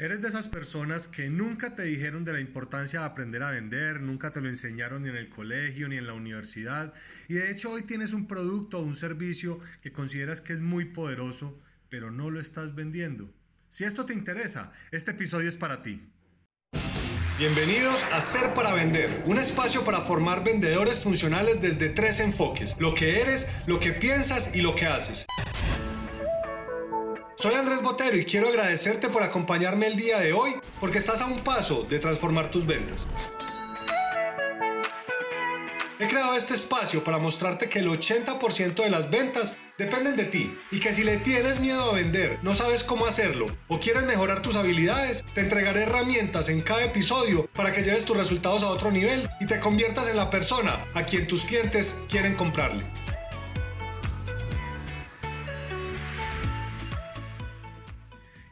Eres de esas personas que nunca te dijeron de la importancia de aprender a vender, nunca te lo enseñaron ni en el colegio ni en la universidad y de hecho hoy tienes un producto o un servicio que consideras que es muy poderoso, pero no lo estás vendiendo. Si esto te interesa, este episodio es para ti. Bienvenidos a Ser para Vender, un espacio para formar vendedores funcionales desde tres enfoques, lo que eres, lo que piensas y lo que haces. Soy Andrés Botero y quiero agradecerte por acompañarme el día de hoy porque estás a un paso de transformar tus ventas. He creado este espacio para mostrarte que el 80% de las ventas dependen de ti y que si le tienes miedo a vender, no sabes cómo hacerlo o quieres mejorar tus habilidades, te entregaré herramientas en cada episodio para que lleves tus resultados a otro nivel y te conviertas en la persona a quien tus clientes quieren comprarle.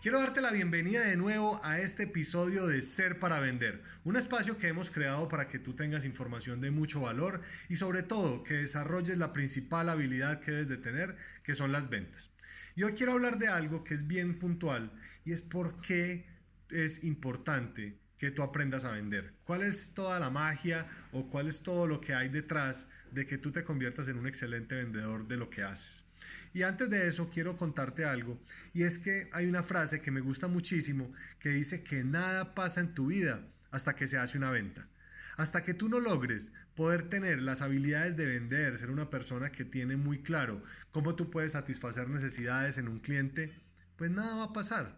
Quiero darte la bienvenida de nuevo a este episodio de Ser para Vender, un espacio que hemos creado para que tú tengas información de mucho valor y sobre todo que desarrolles la principal habilidad que debes de tener, que son las ventas. Y hoy quiero hablar de algo que es bien puntual y es por qué es importante que tú aprendas a vender. ¿Cuál es toda la magia o cuál es todo lo que hay detrás de que tú te conviertas en un excelente vendedor de lo que haces? Y antes de eso quiero contarte algo, y es que hay una frase que me gusta muchísimo que dice que nada pasa en tu vida hasta que se hace una venta. Hasta que tú no logres poder tener las habilidades de vender, ser una persona que tiene muy claro cómo tú puedes satisfacer necesidades en un cliente, pues nada va a pasar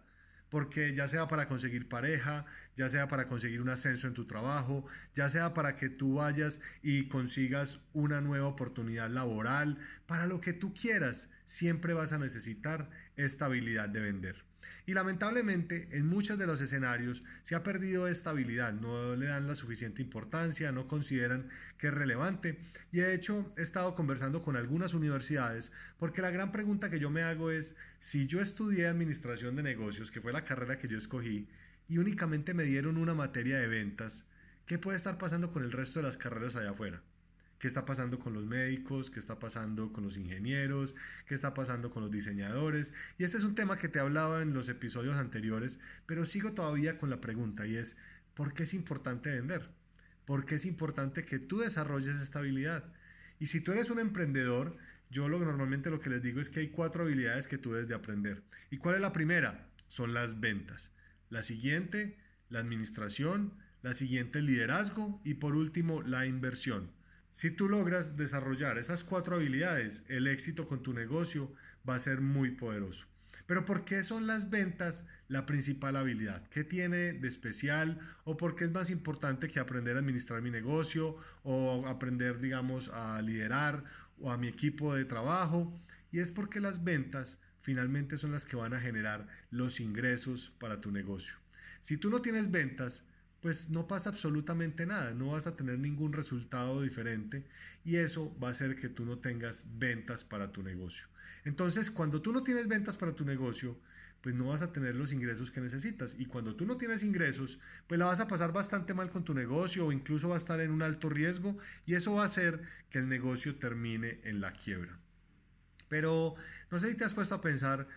porque ya sea para conseguir pareja, ya sea para conseguir un ascenso en tu trabajo, ya sea para que tú vayas y consigas una nueva oportunidad laboral, para lo que tú quieras, siempre vas a necesitar esta habilidad de vender. Y lamentablemente en muchos de los escenarios se ha perdido esta habilidad, no le dan la suficiente importancia, no consideran que es relevante. Y de hecho he estado conversando con algunas universidades porque la gran pregunta que yo me hago es, si yo estudié administración de negocios, que fue la carrera que yo escogí, y únicamente me dieron una materia de ventas, ¿qué puede estar pasando con el resto de las carreras allá afuera? Qué está pasando con los médicos, qué está pasando con los ingenieros, qué está pasando con los diseñadores. Y este es un tema que te hablaba en los episodios anteriores, pero sigo todavía con la pregunta y es, ¿por qué es importante vender? ¿Por qué es importante que tú desarrolles esta habilidad? Y si tú eres un emprendedor, yo normalmente lo que les digo es que hay cuatro habilidades que tú debes de aprender. ¿Y cuál es la primera? Son las ventas. La siguiente, la administración. La siguiente, el liderazgo. Y por último, la inversión. Si tú logras desarrollar esas cuatro habilidades, el éxito con tu negocio va a ser muy poderoso. Pero ¿por qué son las ventas la principal habilidad? ¿Qué tiene de especial? ¿O por qué es más importante que aprender a administrar mi negocio? ¿O aprender, digamos, a liderar o a mi equipo de trabajo? Y es porque las ventas finalmente son las que van a generar los ingresos para tu negocio. Si tú no tienes ventas, pues no pasa absolutamente nada, no vas a tener ningún resultado diferente y eso va a hacer que tú no tengas ventas para tu negocio. Entonces, cuando tú no tienes ventas para tu negocio, pues no vas a tener los ingresos que necesitas. Y cuando tú no tienes ingresos, pues la vas a pasar bastante mal con tu negocio o incluso va a estar en un alto riesgo y eso va a hacer que el negocio termine en la quiebra. Pero no sé si te has puesto a pensar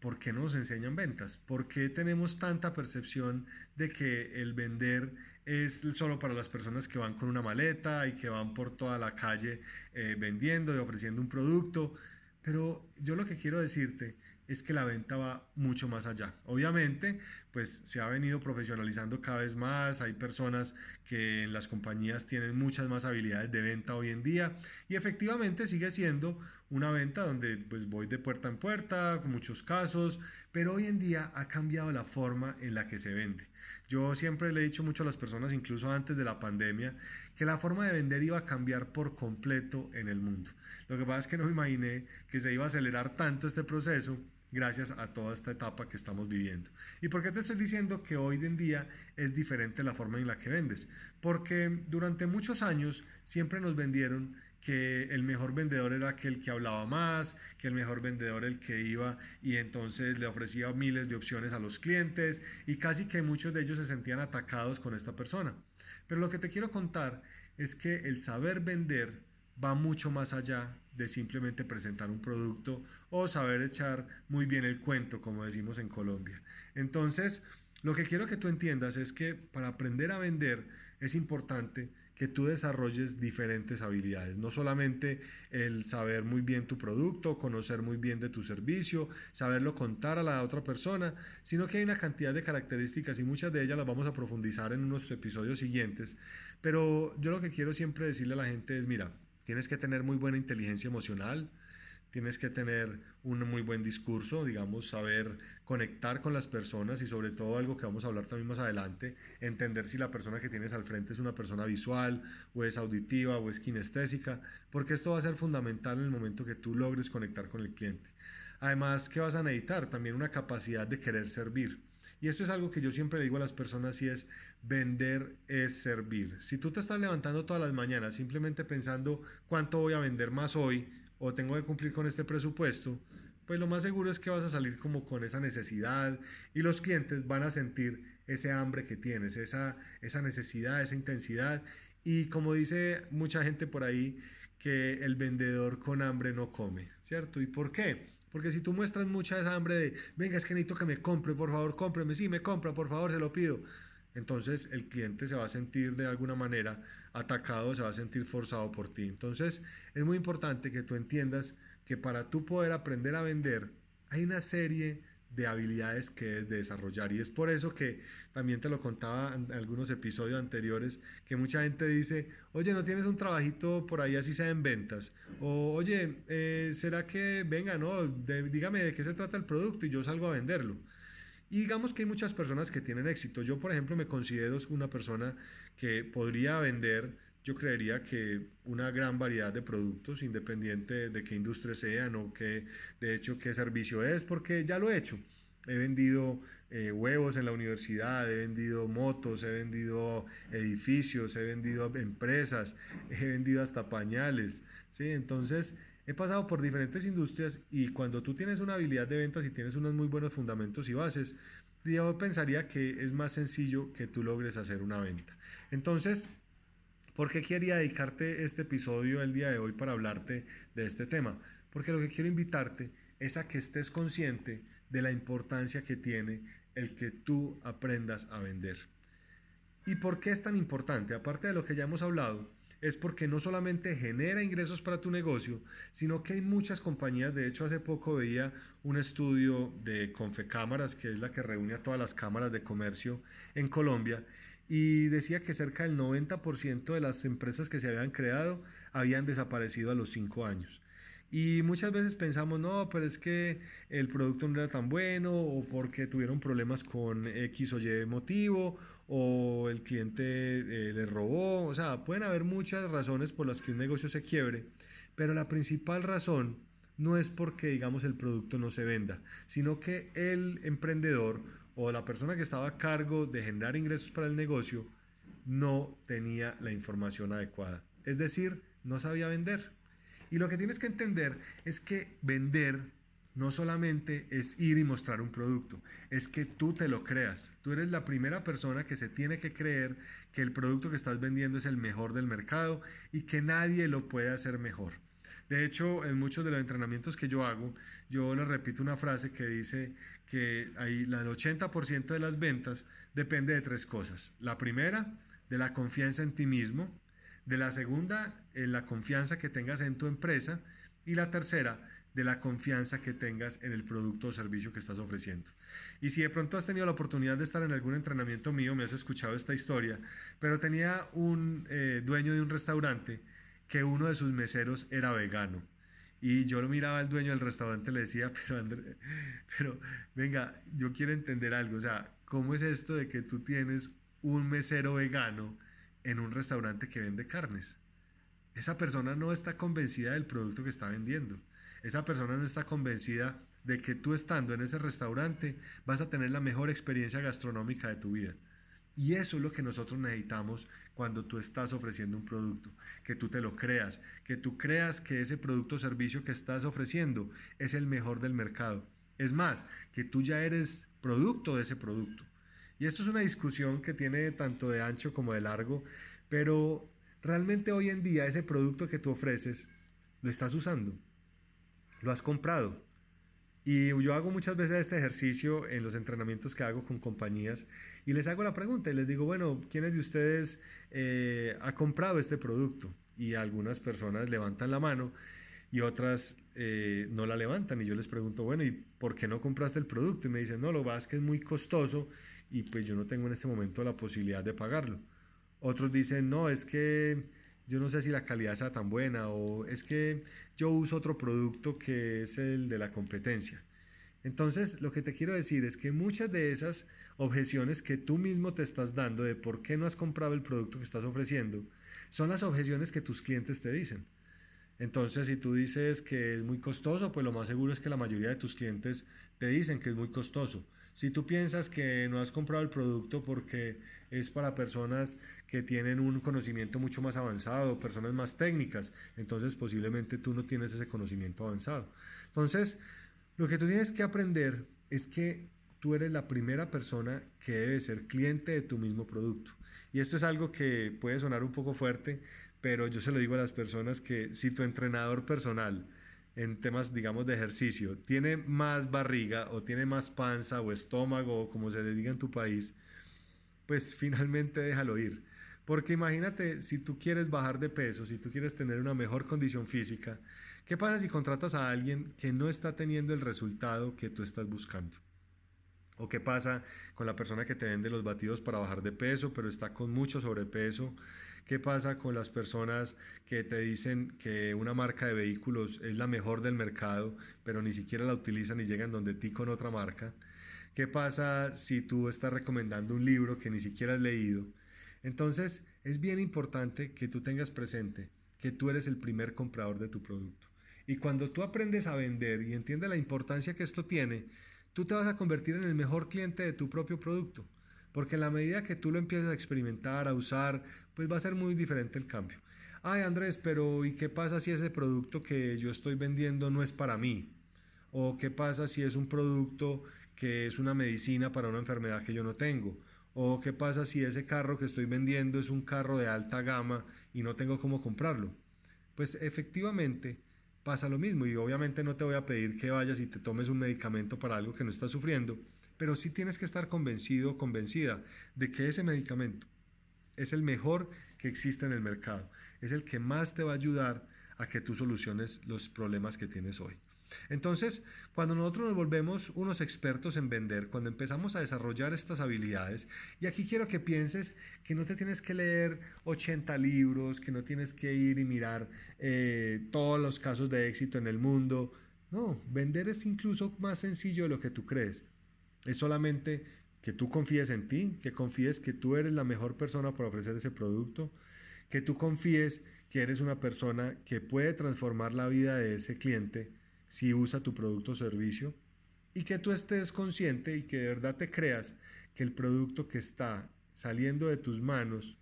¿por qué no nos enseñan ventas? ¿Por qué tenemos tanta percepción de que el vender es solo para las personas que van con una maleta y que van por toda la calle eh, vendiendo y ofreciendo un producto? Pero yo lo que quiero decirte es que la venta va mucho más allá. Obviamente, pues se ha venido profesionalizando cada vez más, hay personas que en las compañías tienen muchas más habilidades de venta hoy en día y efectivamente sigue siendo una venta donde pues voy de puerta en puerta, con muchos casos, pero hoy en día ha cambiado la forma en la que se vende. Yo siempre le he dicho mucho a las personas, incluso antes de la pandemia, que la forma de vender iba a cambiar por completo en el mundo. Lo que pasa es que no me imaginé que se iba a acelerar tanto este proceso gracias a toda esta etapa que estamos viviendo. ¿Y por qué te estoy diciendo que hoy en día es diferente la forma en la que vendes? Porque durante muchos años siempre nos vendieron que el mejor vendedor era aquel que hablaba más, que el mejor vendedor el que iba y entonces le ofrecía miles de opciones a los clientes y casi que muchos de ellos se sentían atacados con esta persona. Pero lo que te quiero contar es que el saber vender va mucho más allá de simplemente presentar un producto o saber echar muy bien el cuento, como decimos en Colombia. Entonces, Lo que quiero que tú entiendas es que para aprender a vender es importante que tú desarrolles diferentes habilidades, no solamente el saber muy bien tu producto, conocer muy bien de tu servicio, saberlo contar a la otra persona, sino que hay una cantidad de características y muchas de ellas las vamos a profundizar en unos episodios siguientes, pero yo lo que quiero siempre decirle a la gente es, mira, tienes que tener muy buena inteligencia emocional, tienes que tener un muy buen discurso, digamos, saber conectar con las personas y sobre todo algo que vamos a hablar también más adelante, entender si la persona que tienes al frente es una persona visual o es auditiva o es kinestésica, porque esto va a ser fundamental en el momento que tú logres conectar con el cliente. Además, ¿qué vas a necesitar? También una capacidad de querer servir. Y esto es algo que yo siempre le digo a las personas y es vender es servir. Si tú te estás levantando todas las mañanas simplemente pensando cuánto voy a vender más hoy, o tengo que cumplir con este presupuesto, pues lo más seguro es que vas a salir como con esa necesidad y los clientes van a sentir ese hambre que tienes, esa, esa necesidad, esa intensidad. Y como dice mucha gente por ahí, que el vendedor con hambre no come, ¿cierto? ¿Y por qué? Porque si tú muestras mucha esa hambre de, venga, es que necesito que me compre, por favor, cómpreme, sí, me compra, por favor, se lo pido. Entonces el cliente se va a sentir de alguna manera atacado, se va a sentir forzado por ti. Entonces es muy importante que tú entiendas que para tú poder aprender a vender hay una serie de habilidades que es de desarrollar. Y es por eso que también te lo contaba en algunos episodios anteriores que mucha gente dice oye no tienes un trabajito por ahí así sea en ventas o oye eh, será que venga no dígame de qué se trata el producto y yo salgo a venderlo y digamos que hay muchas personas que tienen éxito. Yo, por ejemplo, me considero una persona que podría vender, yo creería que una gran variedad de productos, independiente de qué industria sean o qué, de hecho, qué servicio es, porque ya lo he hecho. He vendido eh, huevos en la universidad, he vendido motos, he vendido edificios, he vendido empresas, he vendido hasta pañales. ¿sí? Entonces, He pasado por diferentes industrias y cuando tú tienes una habilidad de ventas y tienes unos muy buenos fundamentos y bases, yo pensaría que es más sencillo que tú logres hacer una venta. Entonces, ¿por qué quería dedicarte este episodio el día de hoy para hablarte de este tema? Porque lo que quiero invitarte es a que estés consciente de la importancia que tiene el que tú aprendas a vender. ¿Y por qué es tan importante? Aparte de lo que ya hemos hablado, es porque no solamente genera ingresos para tu negocio, sino que hay muchas compañías, de hecho hace poco veía un estudio de Confecámaras, que es la que reúne a todas las cámaras de comercio en Colombia, y decía que cerca del 90% de las empresas que se habían creado habían desaparecido a los 5 años. Y muchas veces pensamos, no, pero es que el producto no era tan bueno o porque tuvieron problemas con X o Y motivo o el cliente eh, le robó. O sea, pueden haber muchas razones por las que un negocio se quiebre, pero la principal razón no es porque, digamos, el producto no se venda, sino que el emprendedor o la persona que estaba a cargo de generar ingresos para el negocio no tenía la información adecuada. Es decir, no sabía vender. Y lo que tienes que entender es que vender no solamente es ir y mostrar un producto, es que tú te lo creas. Tú eres la primera persona que se tiene que creer que el producto que estás vendiendo es el mejor del mercado y que nadie lo puede hacer mejor. De hecho, en muchos de los entrenamientos que yo hago, yo le repito una frase que dice que el 80% de las ventas depende de tres cosas. La primera, de la confianza en ti mismo. De la segunda, en la confianza que tengas en tu empresa. Y la tercera, de la confianza que tengas en el producto o servicio que estás ofreciendo. Y si de pronto has tenido la oportunidad de estar en algún entrenamiento mío, me has escuchado esta historia, pero tenía un eh, dueño de un restaurante que uno de sus meseros era vegano. Y yo lo miraba al dueño del restaurante y le decía, pero pero venga, yo quiero entender algo, o sea, ¿cómo es esto de que tú tienes un mesero vegano en un restaurante que vende carnes? Esa persona no está convencida del producto que está vendiendo. Esa persona no está convencida de que tú estando en ese restaurante vas a tener la mejor experiencia gastronómica de tu vida. Y eso es lo que nosotros necesitamos cuando tú estás ofreciendo un producto, que tú te lo creas, que tú creas que ese producto o servicio que estás ofreciendo es el mejor del mercado. Es más, que tú ya eres producto de ese producto. Y esto es una discusión que tiene tanto de ancho como de largo, pero realmente hoy en día ese producto que tú ofreces lo estás usando, lo has comprado Y yo hago muchas veces este ejercicio en los entrenamientos que hago con compañías y les hago la pregunta y les digo, bueno, ¿quiénes de ustedes eh, ha comprado este producto? Y algunas personas levantan la mano y otras eh, no la levantan. Y yo les pregunto, bueno, ¿y por qué no compraste el producto? Y me dicen, no, lo es que es muy costoso y pues yo no tengo en este momento la posibilidad de pagarlo. Otros dicen, no, es que yo no sé si la calidad sea tan buena o es que yo uso otro producto que es el de la competencia. Entonces, lo que te quiero decir es que muchas de esas objeciones que tú mismo te estás dando de por qué no has comprado el producto que estás ofreciendo, son las objeciones que tus clientes te dicen. Entonces, si tú dices que es muy costoso, pues lo más seguro es que la mayoría de tus clientes te dicen que es muy costoso. Si tú piensas que no has comprado el producto porque es para personas que tienen un conocimiento mucho más avanzado, personas más técnicas, entonces posiblemente tú no tienes ese conocimiento avanzado. Entonces, lo que tú tienes que aprender es que tú eres la primera persona que debe ser cliente de tu mismo producto. Y esto es algo que puede sonar un poco fuerte, pero yo se lo digo a las personas que si tu entrenador personal en temas, digamos, de ejercicio, tiene más barriga o tiene más panza o estómago, o como se le diga en tu país, pues finalmente déjalo ir. Porque imagínate, si tú quieres bajar de peso, si tú quieres tener una mejor condición física, ¿qué pasa si contratas a alguien que no está teniendo el resultado que tú estás buscando? ¿O qué pasa con la persona que te vende los batidos para bajar de peso, pero está con mucho sobrepeso? ¿Qué pasa con las personas que te dicen que una marca de vehículos es la mejor del mercado, pero ni siquiera la utilizan y llegan donde ti con otra marca? ¿Qué pasa si tú estás recomendando un libro que ni siquiera has leído? Entonces, es bien importante que tú tengas presente que tú eres el primer comprador de tu producto. Y cuando tú aprendes a vender y entiendes la importancia que esto tiene, tú te vas a convertir en el mejor cliente de tu propio producto. Porque en la medida que tú lo empiezas a experimentar, a usar, pues va a ser muy diferente el cambio. Ay Andrés, pero ¿y qué pasa si ese producto que yo estoy vendiendo no es para mí? ¿O qué pasa si es un producto que es una medicina para una enfermedad que yo no tengo? ¿O qué pasa si ese carro que estoy vendiendo es un carro de alta gama y no tengo cómo comprarlo? Pues efectivamente pasa lo mismo y obviamente no te voy a pedir que vayas y te tomes un medicamento para algo que no estás sufriendo, pero sí tienes que estar convencido o convencida de que ese medicamento es el mejor que existe en el mercado, es el que más te va a ayudar a que tú soluciones los problemas que tienes hoy. Entonces, cuando nosotros nos volvemos unos expertos en vender, cuando empezamos a desarrollar estas habilidades, y aquí quiero que pienses que no te tienes que leer 80 libros, que no tienes que ir y mirar eh, todos los casos de éxito en el mundo. No, vender es incluso más sencillo de lo que tú crees. Es solamente que tú confíes en ti, que confíes que tú eres la mejor persona para ofrecer ese producto, que tú confíes que eres una persona que puede transformar la vida de ese cliente si usa tu producto o servicio y que tú estés consciente y que de verdad te creas que el producto que está saliendo de tus manos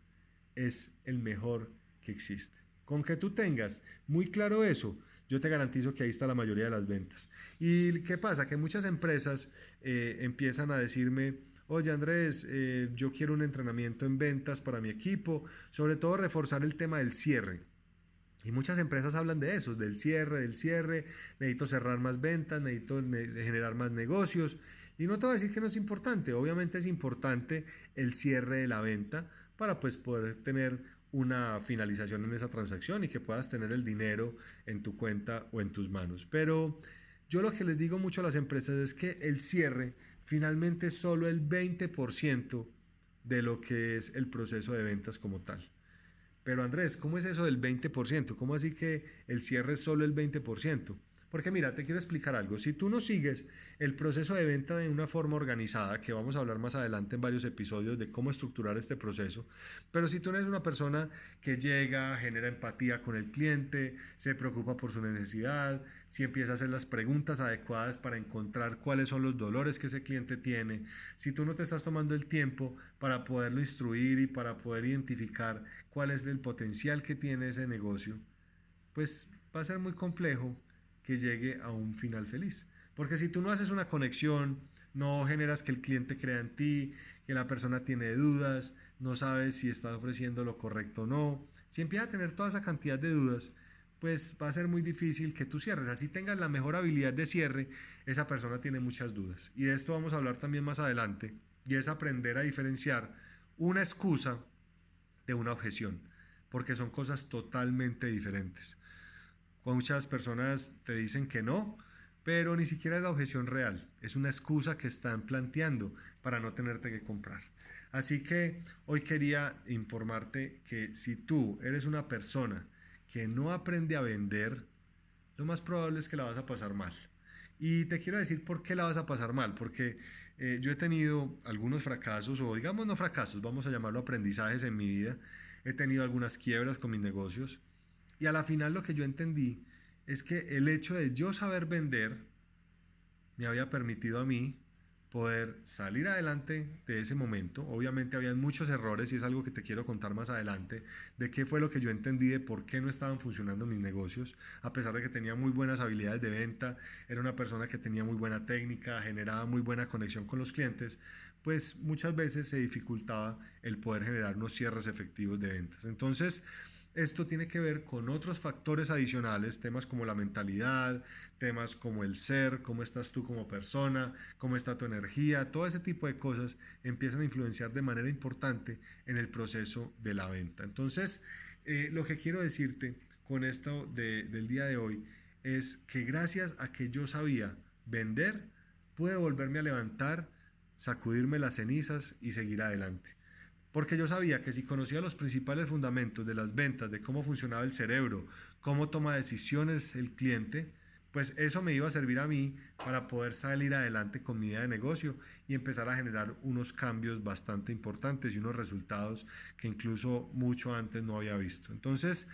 es el mejor que existe. Con que tú tengas muy claro eso, yo te garantizo que ahí está la mayoría de las ventas. ¿Y qué pasa? Que muchas empresas eh, empiezan a decirme, oye Andrés, eh, yo quiero un entrenamiento en ventas para mi equipo, sobre todo reforzar el tema del cierre. Y muchas empresas hablan de eso, del cierre, del cierre, necesito cerrar más ventas, necesito generar más negocios. Y no te voy a decir que no es importante, obviamente es importante el cierre de la venta para pues poder tener una finalización en esa transacción y que puedas tener el dinero en tu cuenta o en tus manos. Pero yo lo que les digo mucho a las empresas es que el cierre finalmente es solo el 20% de lo que es el proceso de ventas como tal. Pero Andrés, ¿cómo es eso del 20%? ¿Cómo así que el cierre es solo el 20%? Porque mira, te quiero explicar algo. Si tú no sigues el proceso de venta de una forma organizada, que vamos a hablar más adelante en varios episodios de cómo estructurar este proceso, pero si tú no eres una persona que llega, genera empatía con el cliente, se preocupa por su necesidad, si empieza a hacer las preguntas adecuadas para encontrar cuáles son los dolores que ese cliente tiene, si tú no te estás tomando el tiempo para poderlo instruir y para poder identificar cuál es el potencial que tiene ese negocio, pues va a ser muy complejo que llegue a un final feliz. Porque si tú no haces una conexión, no generas que el cliente crea en ti, que la persona tiene dudas, no sabes si estás ofreciendo lo correcto o no, si empieza a tener toda esa cantidad de dudas, pues va a ser muy difícil que tú cierres. Así tengas la mejor habilidad de cierre, esa persona tiene muchas dudas. Y de esto vamos a hablar también más adelante, y es aprender a diferenciar una excusa de una objeción, porque son cosas totalmente diferentes. Muchas personas te dicen que no, pero ni siquiera es la objeción real, es una excusa que están planteando para no tenerte que comprar. Así que hoy quería informarte que si tú eres una persona que no aprende a vender, lo más probable es que la vas a pasar mal. Y te quiero decir por qué la vas a pasar mal, porque eh, yo he tenido algunos fracasos, o digamos no fracasos, vamos a llamarlo aprendizajes en mi vida. He tenido algunas quiebras con mis negocios. Y a la final lo que yo entendí es que el hecho de yo saber vender me había permitido a mí poder salir adelante de ese momento. Obviamente habían muchos errores y es algo que te quiero contar más adelante, de qué fue lo que yo entendí de por qué no estaban funcionando mis negocios, a pesar de que tenía muy buenas habilidades de venta, era una persona que tenía muy buena técnica, generaba muy buena conexión con los clientes, pues muchas veces se dificultaba el poder generar unos cierres efectivos de ventas. Entonces, esto tiene que ver con otros factores adicionales, temas como la mentalidad, temas como el ser, cómo estás tú como persona, cómo está tu energía, todo ese tipo de cosas empiezan a influenciar de manera importante en el proceso de la venta. Entonces, eh, lo que quiero decirte con esto del día de hoy es que gracias a que yo sabía vender, pude volverme a levantar, sacudirme las cenizas y seguir adelante. Porque yo sabía que si conocía los principales fundamentos de las ventas, de cómo funcionaba el cerebro, cómo toma decisiones el cliente, pues eso me iba a servir a mí para poder salir adelante con mi idea de negocio y empezar a generar unos cambios bastante importantes y unos resultados que incluso mucho antes no había visto. Entonces,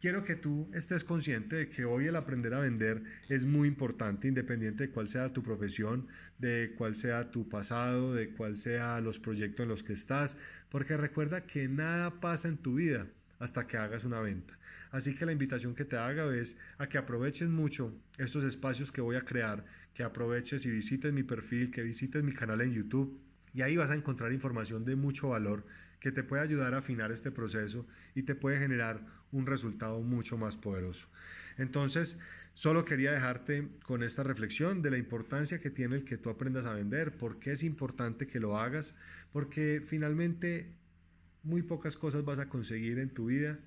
quiero que tú estés consciente de que hoy el aprender a vender es muy importante, independiente de cuál sea tu profesión, de cuál sea tu pasado, de cuál sea los proyectos en los que estás, porque recuerda que nada pasa en tu vida hasta que hagas una venta. Así que la invitación que te haga es a que aproveches mucho estos espacios que voy a crear, que aproveches y visites mi perfil, que visites mi canal en YouTube y ahí vas a encontrar información de mucho valor que te puede ayudar a afinar este proceso y te puede generar un resultado mucho más poderoso. Entonces, solo quería dejarte con esta reflexión de la importancia que tiene el que tú aprendas a vender, por qué es importante que lo hagas, porque finalmente muy pocas cosas vas a conseguir en tu vida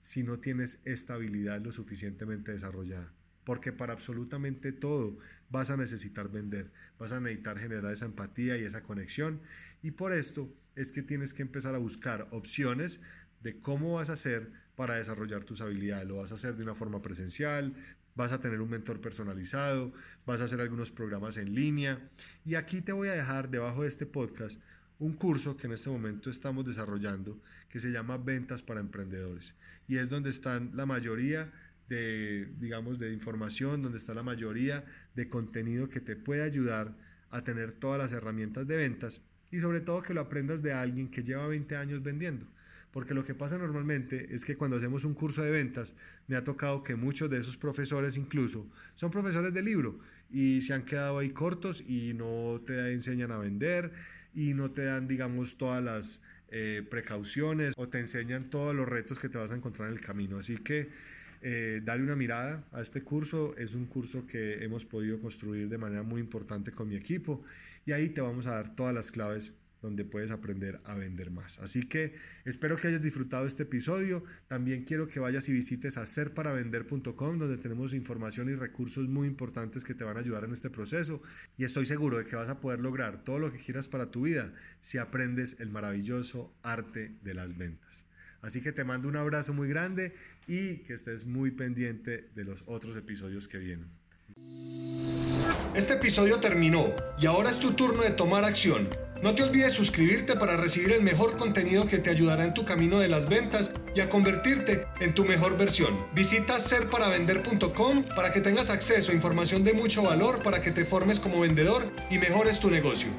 si no tienes esta habilidad lo suficientemente desarrollada. Porque para absolutamente todo vas a necesitar vender, vas a necesitar generar esa empatía y esa conexión. Y por esto es que tienes que empezar a buscar opciones de cómo vas a hacer para desarrollar tus habilidades. Lo vas a hacer de una forma presencial, vas a tener un mentor personalizado, vas a hacer algunos programas en línea. Y aquí te voy a dejar debajo de este podcast un curso que en este momento estamos desarrollando que se llama Ventas para Emprendedores. Y es donde están la mayoría de, digamos, de información, donde está la mayoría de contenido que te puede ayudar a tener todas las herramientas de ventas y sobre todo que lo aprendas de alguien que lleva 20 años vendiendo. Porque lo que pasa normalmente es que cuando hacemos un curso de ventas, me ha tocado que muchos de esos profesores incluso son profesores de libro y se han quedado ahí cortos y no te enseñan a vender y no te dan, digamos, todas las eh, precauciones o te enseñan todos los retos que te vas a encontrar en el camino. Así que eh, dale una mirada a este curso. Es un curso que hemos podido construir de manera muy importante con mi equipo y ahí te vamos a dar todas las claves donde puedes aprender a vender más. Así que espero que hayas disfrutado este episodio. También quiero que vayas y visites a serparavender.com donde tenemos información y recursos muy importantes que te van a ayudar en este proceso y estoy seguro de que vas a poder lograr todo lo que quieras para tu vida si aprendes el maravilloso arte de las ventas. Así que te mando un abrazo muy grande y que estés muy pendiente de los otros episodios que vienen. Este episodio terminó y ahora es tu turno de tomar acción. No te olvides suscribirte para recibir el mejor contenido que te ayudará en tu camino de las ventas y a convertirte en tu mejor versión. Visita serparavender.com para que tengas acceso a información de mucho valor para que te formes como vendedor y mejores tu negocio.